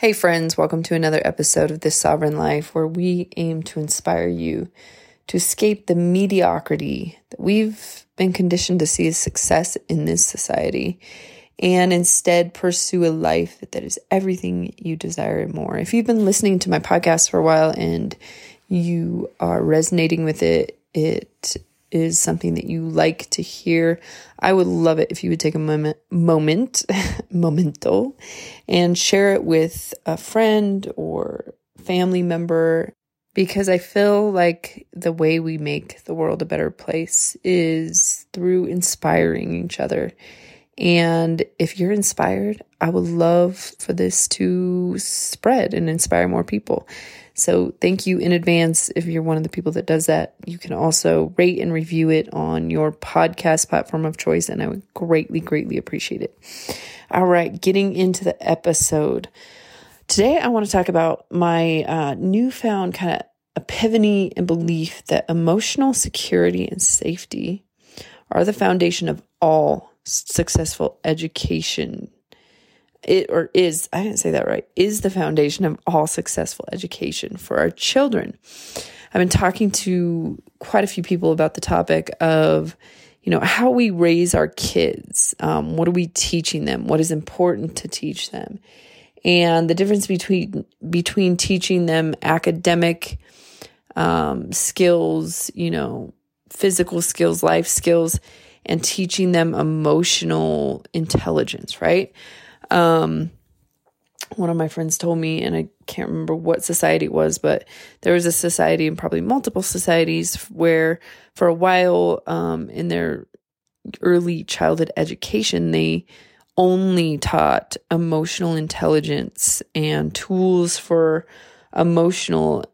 Hey, friends, welcome to another episode of This Sovereign Life where we aim to inspire you to escape the mediocrity that we've been conditioned to see as success in this society and instead pursue a life that is everything you desire and more. If you've been listening to my podcast for a while and you are resonating with it, it is something that you like to hear, I would love it if you would take a moment, moment, momento, and share it with a friend or family member because I feel like the way we make the world a better place is through inspiring each other. And if you're inspired, I would love for this to spread and inspire more people. So thank you in advance if you're one of the people that does that. You can also rate and review it on your podcast platform of choice, and I would greatly, greatly appreciate it. All right, getting into the episode. Today, I want to talk about my uh, newfound kind of epiphany and belief that emotional security and safety are the foundation of all successful education it or is I didn't say that right is the foundation of all successful education for our children. I've been talking to quite a few people about the topic of you know how we raise our kids. Um, what are we teaching them? What is important to teach them? And the difference between between teaching them academic um, skills, you know, physical skills, life skills, and teaching them emotional intelligence, right? Um, one of my friends told me, and I can't remember what society it was, but there was a society and probably multiple societies where for a while um, in their early childhood education, they only taught emotional intelligence and tools for emotional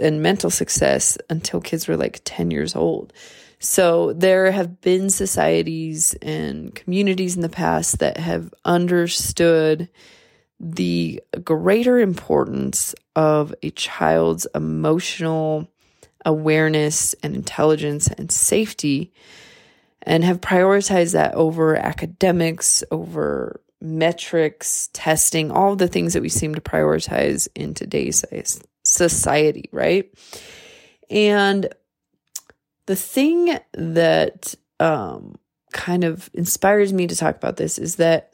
and mental success until kids were like 10 years old. So there have been societies and communities in the past that have understood the greater importance of a child's emotional awareness and intelligence and safety and have prioritized that over academics, over metrics, testing, all the things that we seem to prioritize in today's society, right? And the thing that um, kind of inspires me to talk about this is that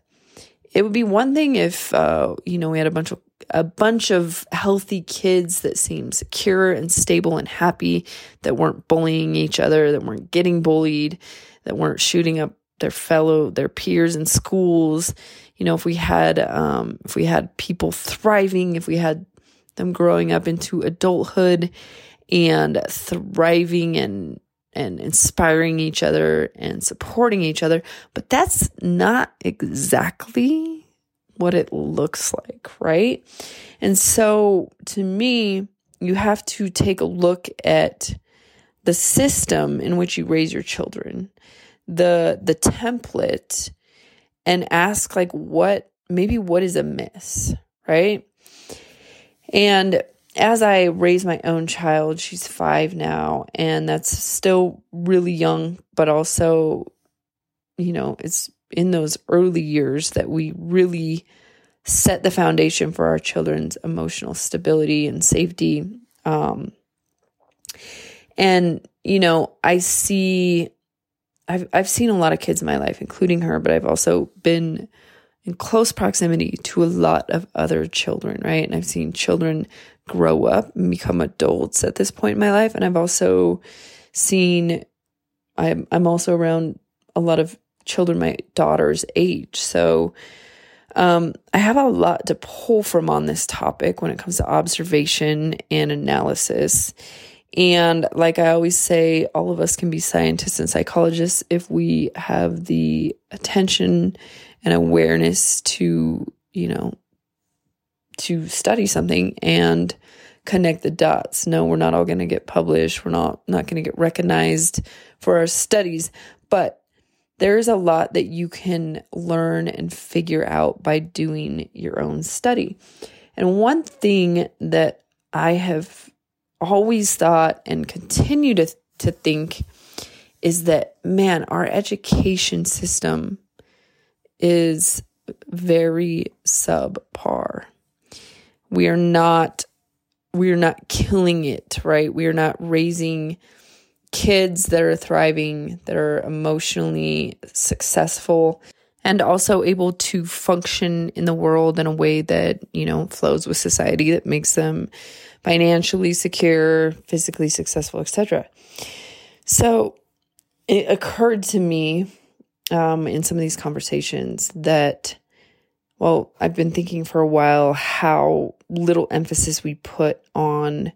it would be one thing if uh, you know we had a bunch of a bunch of healthy kids that seemed secure and stable and happy that weren't bullying each other that weren't getting bullied that weren't shooting up their fellow their peers in schools. You know if we had um, if we had people thriving if we had them growing up into adulthood and thriving and and inspiring each other and supporting each other. But that's not exactly what it looks like, right? And so to me, you have to take a look at the system in which you raise your children, the the template and ask like what maybe what is amiss, right? And as I raise my own child, she's five now, and that's still really young, but also, you know, it's in those early years that we really set the foundation for our children's emotional stability and safety. Um, and, you know, I see, I've, I've seen a lot of kids in my life, including her, but I've also been in close proximity to a lot of other children, right? And I've seen children grow up and become adults at this point in my life. And I've also seen, I'm, I'm also around a lot of children my daughter's age. So, um, I have a lot to pull from on this topic when it comes to observation and analysis. And like I always say, all of us can be scientists and psychologists if we have the attention and awareness to, you know, to study something and connect the dots. No, we're not all going to get published. We're not not going to get recognized for our studies, but there's a lot that you can learn and figure out by doing your own study. And one thing that I have always thought and continue to to think is that man, our education system is very subpar. We are not we are not killing it, right? We are not raising kids that are thriving, that are emotionally successful and also able to function in the world in a way that, you know, flows with society that makes them financially secure, physically successful, etc. So it occurred to me um, in some of these conversations that, well, I've been thinking for a while how little emphasis we put on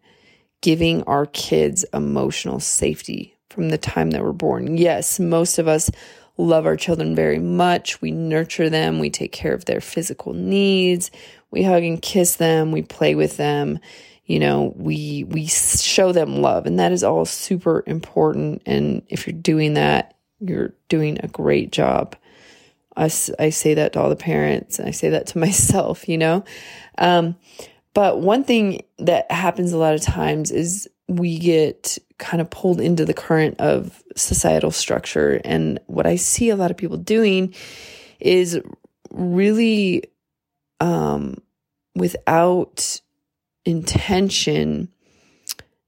giving our kids emotional safety from the time that we're born. Yes, most of us love our children very much. We nurture them, we take care of their physical needs, we hug and kiss them, we play with them. You know, we we show them love and that is all super important and if you're doing that, you're doing a great job. I, I say that to all the parents and I say that to myself, you know. Um, but one thing that happens a lot of times is we get kind of pulled into the current of societal structure. And what I see a lot of people doing is really um, without intention,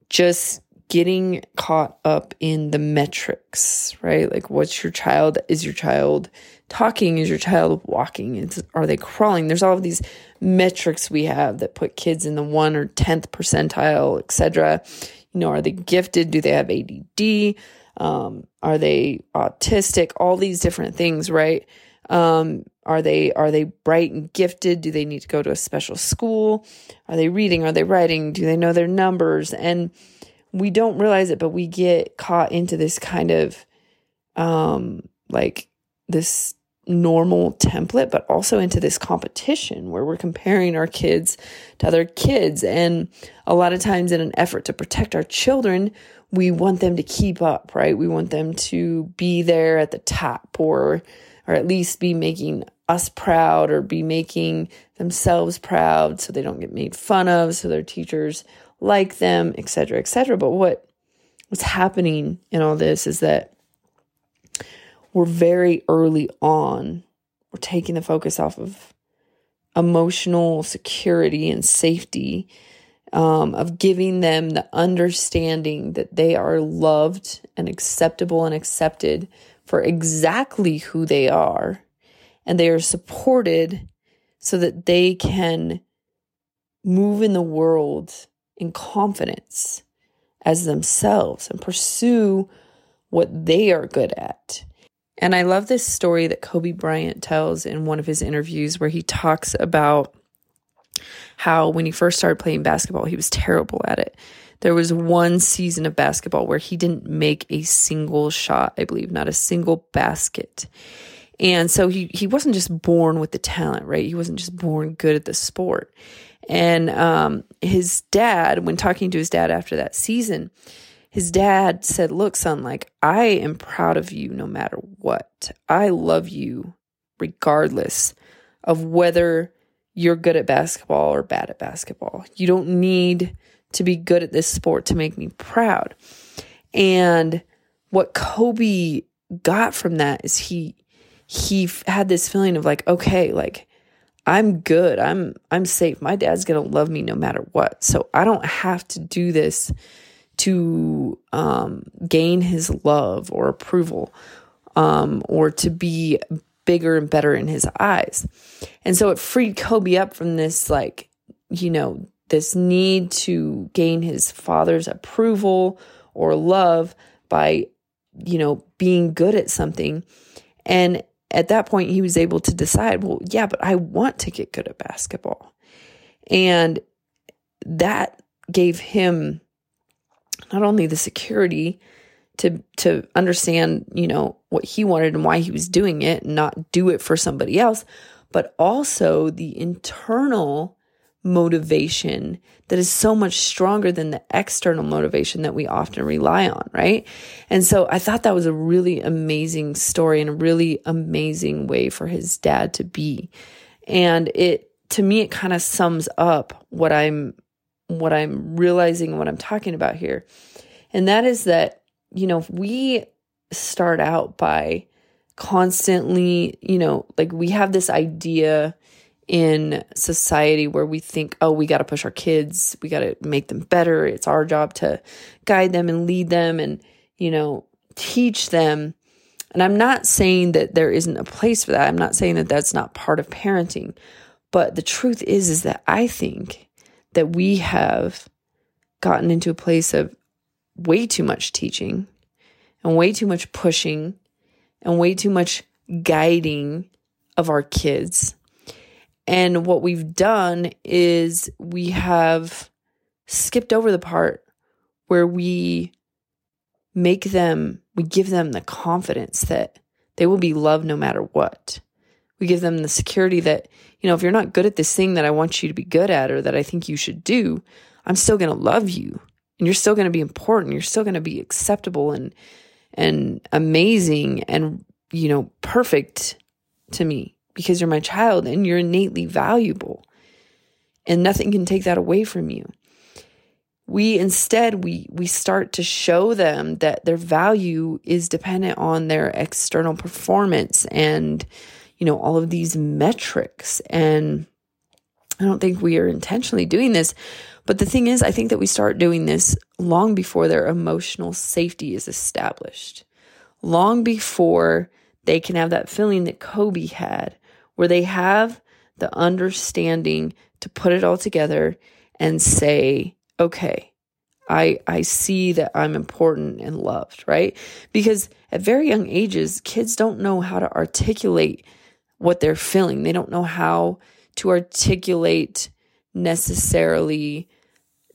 just getting caught up in the metrics, right? Like, what's your child? Is your child talking? Is your child walking? Is, are they crawling? There's all of these metrics we have that put kids in the one or 10th percentile, etc. You know, are they gifted? Do they have ADD? Um, are they autistic? All these different things, right? Um, are they are they bright and gifted? Do they need to go to a special school? Are they reading? Are they writing? Do they know their numbers? And we don't realize it, but we get caught into this kind of um like this normal template, but also into this competition where we're comparing our kids to other kids. And a lot of times, in an effort to protect our children, we want them to keep up, right? We want them to be there at the top or or at least be making us proud or be making themselves proud so they don't get made fun of, so their teachers like them, etc., etc. But what what's happening in all this is that we're very early on, we're taking the focus off of emotional security and safety, um, of giving them the understanding that they are loved and acceptable and accepted for exactly who they are, and they are supported so that they can move in the world in confidence as themselves and pursue what they are good at and I love this story that Kobe Bryant tells in one of his interviews where he talks about how when he first started playing basketball, he was terrible at it. There was one season of basketball where he didn't make a single shot, I believe, not a single basket. And so he he wasn't just born with the talent, right? He wasn't just born good at the sport. And um, his dad, when talking to his dad after that season, his dad said, Look, son, like, I am proud of you no matter what. I love you regardless of whether you're good at basketball or bad at basketball. You don't need to be good at this sport to make me proud. And what Kobe got from that is he he had this feeling of like okay like I'm good. I'm I'm safe. My dad's going to love me no matter what. So I don't have to do this to um, gain his love or approval um, or to be bigger and better in his eyes. And so it freed Kobe up from this, like, you know, this need to gain his father's approval or love by, you know, being good at something. And at that point, he was able to decide, well, yeah, but I want to get good at basketball. And that gave him not only the security to to understand, you know, what he wanted and why he was doing it and not do it for somebody else, but also the internal motivation that is so much stronger than the external motivation that we often rely on, right? And so I thought that was a really amazing story and a really amazing way for his dad to be. And it to me it kind of sums up what I'm what I'm realizing, what I'm talking about here. And that is that, you know, if we start out by constantly, you know, like we have this idea in society where we think, oh, we got to push our kids, we got to make them better. It's our job to guide them and lead them and, you know, teach them. And I'm not saying that there isn't a place for that. I'm not saying that that's not part of parenting. But the truth is, is that I think that we have gotten into a place of way too much teaching and way too much pushing and way too much guiding of our kids. And what we've done is we have skipped over the part where we make them, we give them the confidence that they will be loved no matter what. We give them the security that, you know, if you're not good at this thing that I want you to be good at or that I think you should do, I'm still going to love you and you're still going to be important. You're still going to be acceptable and, and amazing and, you know, perfect to me because you're my child and you're innately valuable. And nothing can take that away from you. We instead we we start to show them that their value is dependent on their external performance and you know all of these metrics and I don't think we are intentionally doing this. But the thing is, I think that we start doing this long before their emotional safety is established, long before they can have that feeling that Kobe had, where they have the understanding to put it all together and say, okay, I, I see that I'm important and loved, right? Because at very young ages, kids don't know how to articulate what they're feeling. They don't know how to articulate necessarily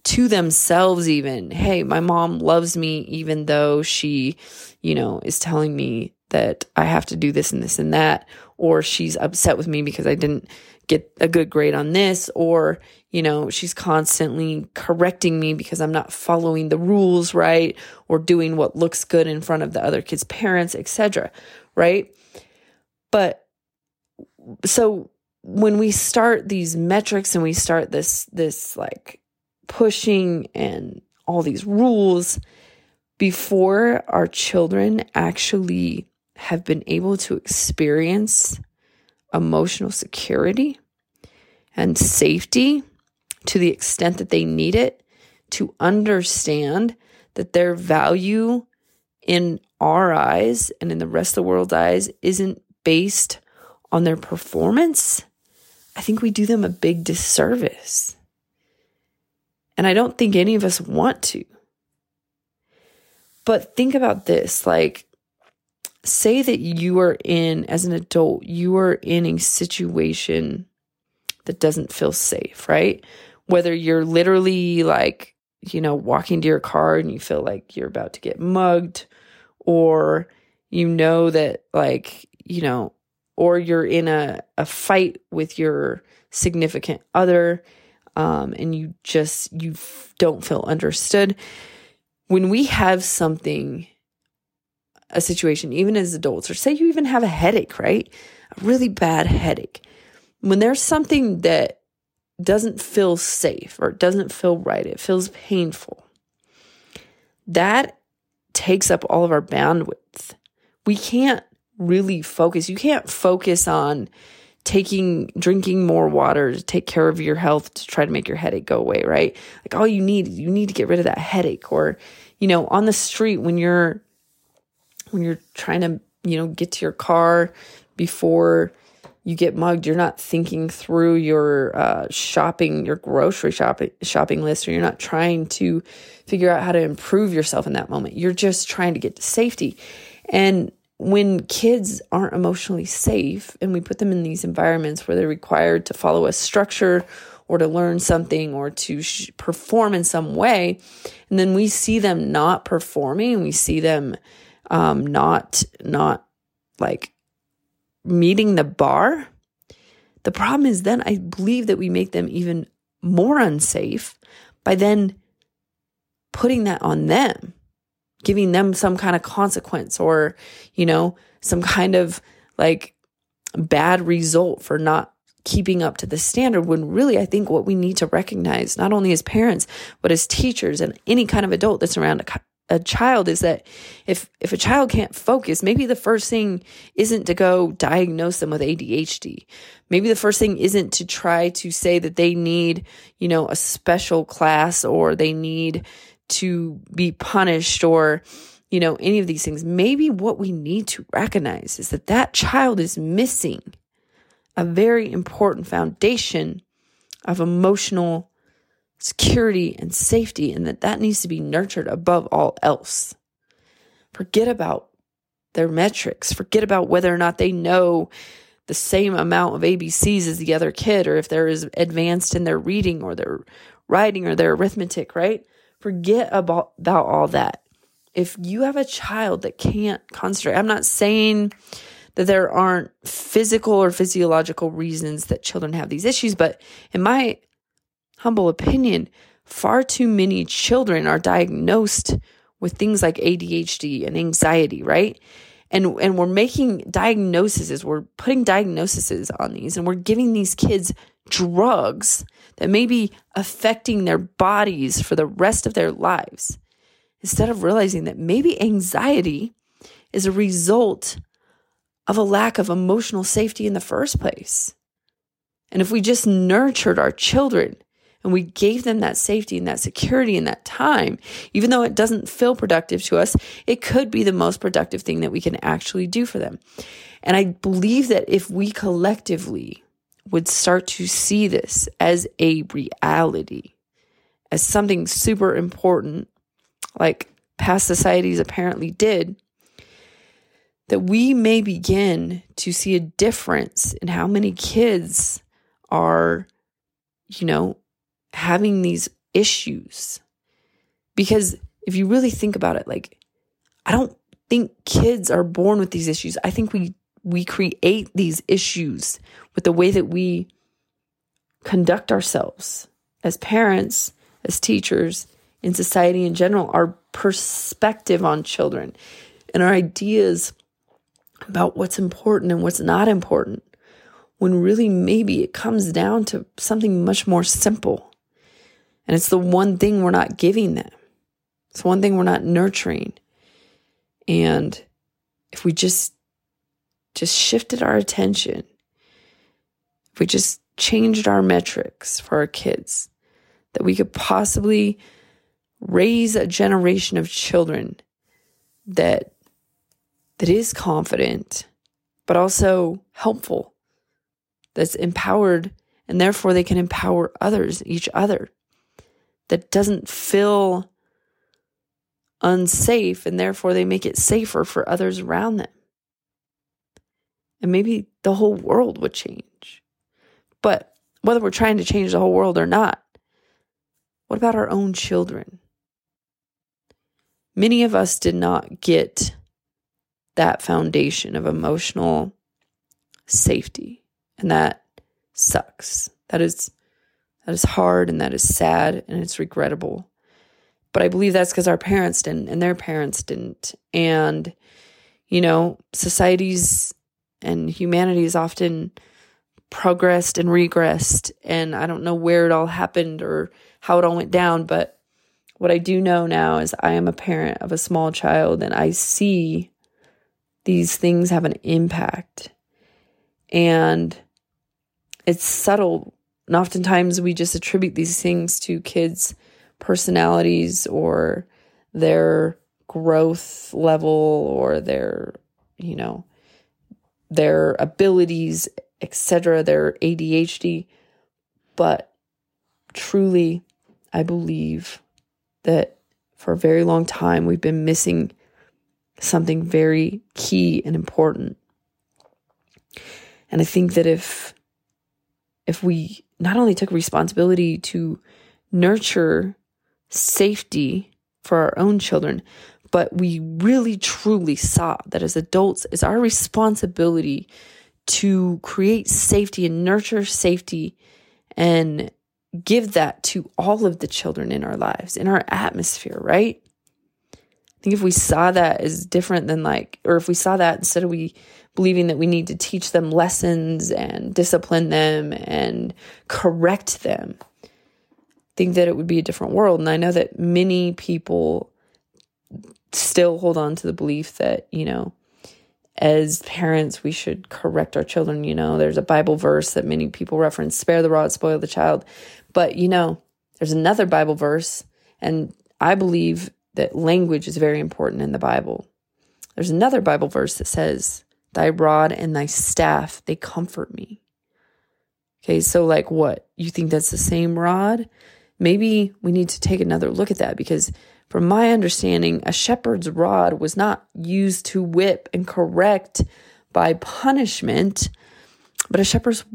to themselves even hey my mom loves me even though she you know is telling me that i have to do this and this and that or she's upset with me because i didn't get a good grade on this or you know she's constantly correcting me because i'm not following the rules right or doing what looks good in front of the other kids parents etc right but so when we start these metrics and we start this this like pushing and all these rules before our children actually have been able to experience emotional security and safety to the extent that they need it to understand that their value in our eyes and in the rest of the world's eyes isn't based on their performance I think we do them a big disservice. And I don't think any of us want to. But think about this like, say that you are in, as an adult, you are in a situation that doesn't feel safe, right? Whether you're literally like, you know, walking to your car and you feel like you're about to get mugged, or you know that, like, you know, or you're in a, a fight with your significant other um, and you just you don't feel understood when we have something a situation even as adults or say you even have a headache right? A really bad headache. When there's something that doesn't feel safe or doesn't feel right it feels painful that takes up all of our bandwidth. We can't really focus. You can't focus on taking drinking more water to take care of your health to try to make your headache go away, right? Like all you need, you need to get rid of that headache or you know, on the street when you're when you're trying to, you know, get to your car before you get mugged, you're not thinking through your uh, shopping, your grocery shopping shopping list, or you're not trying to figure out how to improve yourself in that moment. You're just trying to get to safety. And when kids aren't emotionally safe and we put them in these environments where they're required to follow a structure or to learn something or to sh- perform in some way and then we see them not performing and we see them um, not not like meeting the bar the problem is then i believe that we make them even more unsafe by then putting that on them giving them some kind of consequence or, you know, some kind of like bad result for not keeping up to the standard when really I think what we need to recognize, not only as parents, but as teachers and any kind of adult that's around a child is that if if a child can't focus, maybe the first thing isn't to go diagnose them with ADHD. Maybe the first thing isn't to try to say that they need, you know, a special class or they need to be punished or you know, any of these things. Maybe what we need to recognize is that that child is missing a very important foundation of emotional security and safety and that that needs to be nurtured above all else. Forget about their metrics. Forget about whether or not they know the same amount of ABCs as the other kid or if they're as advanced in their reading or their writing or their arithmetic, right? Forget about, about all that. If you have a child that can't concentrate, I'm not saying that there aren't physical or physiological reasons that children have these issues, but in my humble opinion, far too many children are diagnosed with things like ADHD and anxiety, right? And and we're making diagnoses, we're putting diagnoses on these and we're giving these kids drugs that may be affecting their bodies for the rest of their lives. Instead of realizing that maybe anxiety is a result of a lack of emotional safety in the first place. And if we just nurtured our children and we gave them that safety and that security and that time, even though it doesn't feel productive to us, it could be the most productive thing that we can actually do for them. And I believe that if we collectively would start to see this as a reality, as something super important, like past societies apparently did, that we may begin to see a difference in how many kids are, you know, having these issues. Because if you really think about it, like, I don't think kids are born with these issues. I think we we create these issues with the way that we conduct ourselves as parents, as teachers, in society in general, our perspective on children and our ideas about what's important and what's not important, when really maybe it comes down to something much more simple. And it's the one thing we're not giving them. It's one thing we're not nurturing. And if we just just shifted our attention, if we just changed our metrics for our kids, that we could possibly raise a generation of children that that is confident but also helpful that's empowered and therefore they can empower others each other that doesn't feel unsafe and therefore they make it safer for others around them. And maybe the whole world would change. But whether we're trying to change the whole world or not, what about our own children? Many of us did not get that foundation of emotional safety, and that sucks. That is that is hard and that is sad and it's regrettable. But I believe that's because our parents didn't and their parents didn't. And, you know, societies and humanity has often progressed and regressed. And I don't know where it all happened or how it all went down. But what I do know now is I am a parent of a small child and I see these things have an impact. And it's subtle and oftentimes we just attribute these things to kids' personalities or their growth level or their, you know, their abilities, etc., their ADHD. But truly, I believe that for a very long time we've been missing something very key and important. And I think that if if we not only took responsibility to nurture safety for our own children, but we really truly saw that as adults, it's our responsibility to create safety and nurture safety and give that to all of the children in our lives, in our atmosphere, right? I think if we saw that as different than like, or if we saw that instead of we believing that we need to teach them lessons and discipline them and correct them, think that it would be a different world. And I know that many people still hold on to the belief that, you know, as parents, we should correct our children. You know, there's a Bible verse that many people reference spare the rod, spoil the child. But, you know, there's another Bible verse, and I believe that language is very important in the Bible. There's another Bible verse that says, Thy rod and thy staff, they comfort me. Okay, so like what? You think that's the same rod? Maybe we need to take another look at that because, from my understanding, a shepherd's rod was not used to whip and correct by punishment, but a shepherd's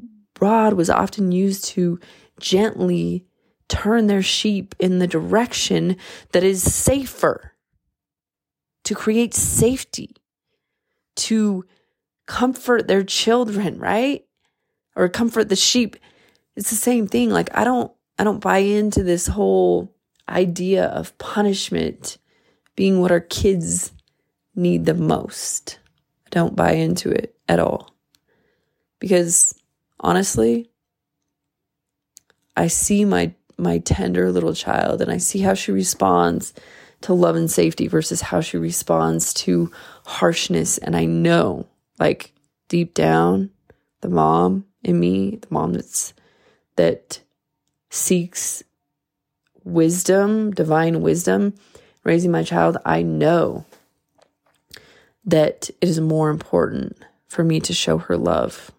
rod was often used to gently turn their sheep in the direction that is safer, to create safety, to comfort their children, right? Or comfort the sheep. It's the same thing. Like I don't I don't buy into this whole idea of punishment being what our kids need the most. I don't buy into it at all. Because honestly, I see my my tender little child and I see how she responds to love and safety versus how she responds to harshness and I know like deep down the mom in me, the mom that's that seeks wisdom, divine wisdom, raising my child, I know that it is more important for me to show her love.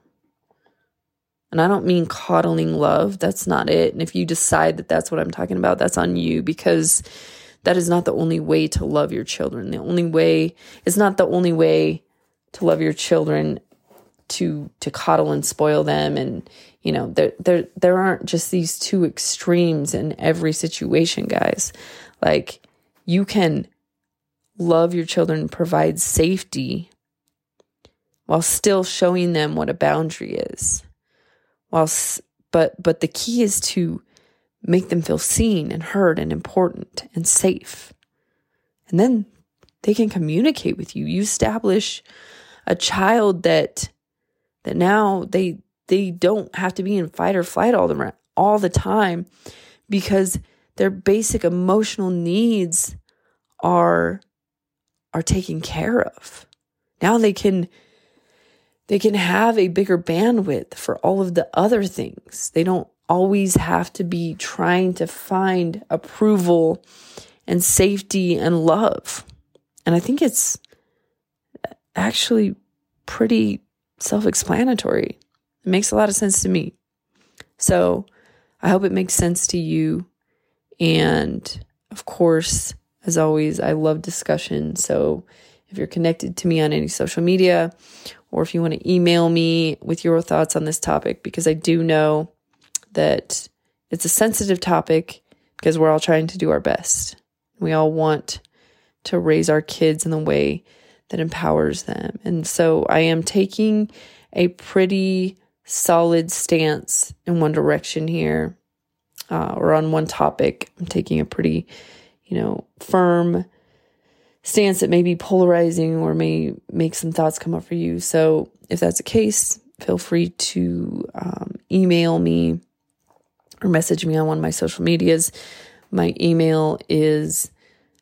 And I don't mean coddling love. That's not it. And if you decide that that's what I'm talking about, that's on you because that is not the only way to love your children. The only way is not the only way to love your children to to coddle and spoil them. And you know there there there aren't just these two extremes in every situation guys. Like you can love your children provide safety while still showing them what a boundary is. While but but the key is to make them feel seen and heard and important and safe. And then they can communicate with you. You establish a child that that now they they don't have to be in fight or flight all the all the time because their basic emotional needs are are taken care of. Now they can they can have a bigger bandwidth for all of the other things. They don't always have to be trying to find approval and safety and love. And I think it's actually pretty self explanatory. It makes a lot of sense to me. So I hope it makes sense to you. And of course, as always, I love discussion. So if you're connected to me on any social media, or if you want to email me with your thoughts on this topic, because I do know that it's a sensitive topic because we're all trying to do our best. We all want to raise our kids in the way that empowers them. And so I am taking a pretty solid stance in one direction here uh, or on one topic. I'm taking a pretty, you know, firm stance that may be polarizing or may make some thoughts come up for you. So if that's the case, feel free to um, email me or message me on one of my social medias. My email is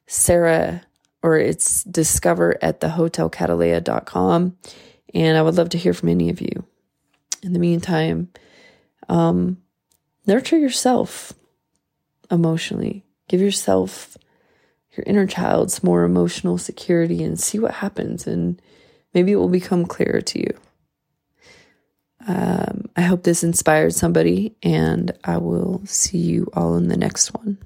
Sarah or it's discover at the hotelcattleya.com. And I would love to hear from any of you. In the meantime, um, nurture yourself emotionally. Give yourself, your inner child, some more emotional security and see what happens. And maybe it will become clearer to you. Um, I hope this inspired somebody, and I will see you all in the next one.